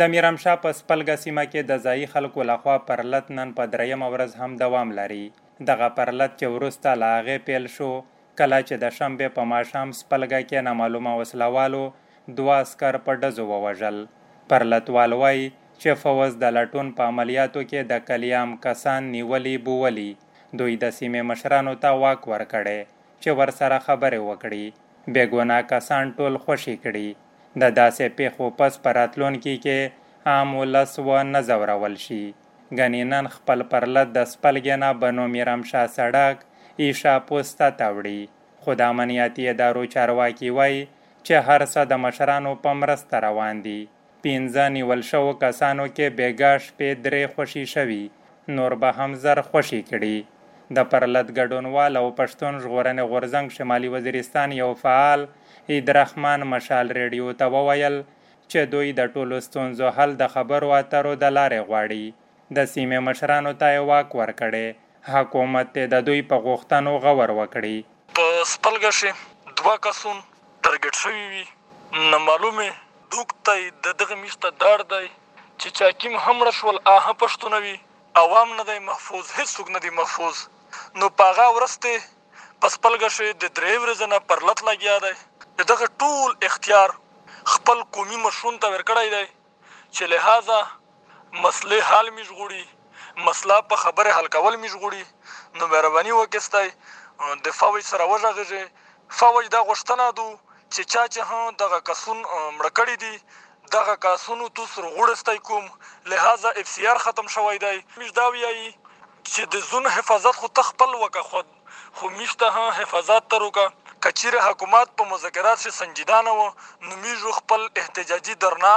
د میرمشاه په سپلګه سیمه کې د ځایي خلکو لخوا پرلت نن په دریم ورځ هم دوام لري. دغه پرلت چې وروسته له هغې پیل شو، کله چې د شنبې په ماښام سپلګه کې نامعلومه وسلوالو دوه اسکر په ډزو ووژل. پرلتوال وایي چې فوز د لټون په عملیاتو کې د کلیام کسان نیولي بوولي. دوی د سیمې مشرانو ته واک ورکړي چې ورسره خبرې وکړي. بېګونا کسان ټول خوشي کړي. د داسې پیښو پس په راتلونکي کې عام ولس ونه ځورول شي. ګنې نن خپل پرلت د سپلګې نه بنو میرمشاه سړک، ایشا پوسته ته وړي خو د امنیتي ادارو چارواکي وایي چې هر څه د مشرانو په مرسته روان دي. پنځه نیول شوو کسانو کې بېګا شپې درې خوشي شوي، نور به هم زر خوشي کړي. د پرلت ګډونوال او پښتون ژغورنې غورزنګ شمالي وزیرستان یو فعال عیدرحمان مشال ریډیو ته وویل چې دوی د ټولو ستونزو حل د خبرو اترو د لارې غواړي. د سیمې مشرانو ته یې واک ورکړي حکومت ته د دوی په غوښتنو غور وکړي. په سپلګشه دوا کسون ټارګټ شوی وي. نه معلومې معلومه دوکتای د دغه میشته دار دی چې چاکیم هم رشول آه پښتونوي عوام نه دی محفوظ، هیڅ څوک نه دی محفوظ. نو پاغه ورسته پس پلګشه د درې ورځې نه پرلط لګیا دی. دغه ټول اختیار خپل قومي مشرون ته ورکړی دی، چې لہذا مسلې حل میژغوړي مسله په خبره حل کول میژغوړي نو مهرباني وکستای د فوج سره وژغږي فوج دا غشتنه دو چې چا چې هم دغه کسون مړ کړی دي، دغه کاسونو تو سر غوړستای کوم. لہذا اف سی آر ختم شوی دی. مش دا ویایي چې د زون حفاظت خو تخپل وکه خود خو میشته ها حفاظت تر وکه. کچیر حکومت په مذاکرات سره سنجیدانه و نو میژو خپل احتجاجي درنا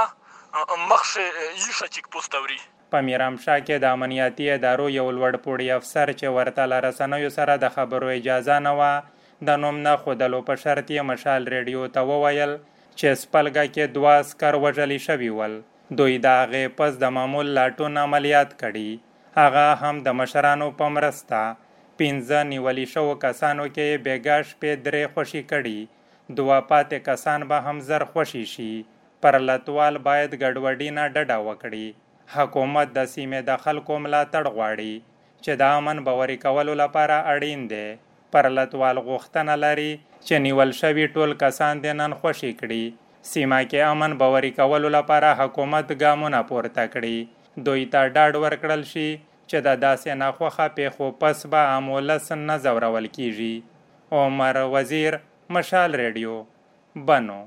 مخش یوشه چیک پوسټوري په میرامشاه کې د امنیتي ادارو یو لوړ پوړی افسر چې ورته لارسنوي سره د خبرو اجازه نه و د نوم نه خودلو په شرط یې مشال ریډیو ته وویل چې سپلګه کې دوه اسکر وژلی شوي ول. دوی د هغې پس د معمول لاټون عملیات کړي. هغه هم د مشرانو په مرسته پنځه نیولي شوو کسانو کې بېګا شپې درې خوشي کړي. دوه پاتې کسان به هم زر خوشي شي. پرلتوال باید ګډوډي نه ډډه وکړي. حکومت د سیمې د خلکو ملاتړ غواړي، چې د امن باوري کولو لپاره اړین دی. پرلتوال غوښتنه لري چې نیول شوي ټول کسان د نن خوشي کړي. سیمه کې امن باوري کولو لپاره حکومت ګامونه پورته کړي. دوی ته ډاډ ورکړل شي چې د داسې ناخوښه پیښو پس به عامولس نه ځورول کیږي عمر وزیر، مشال ریډیو، بنو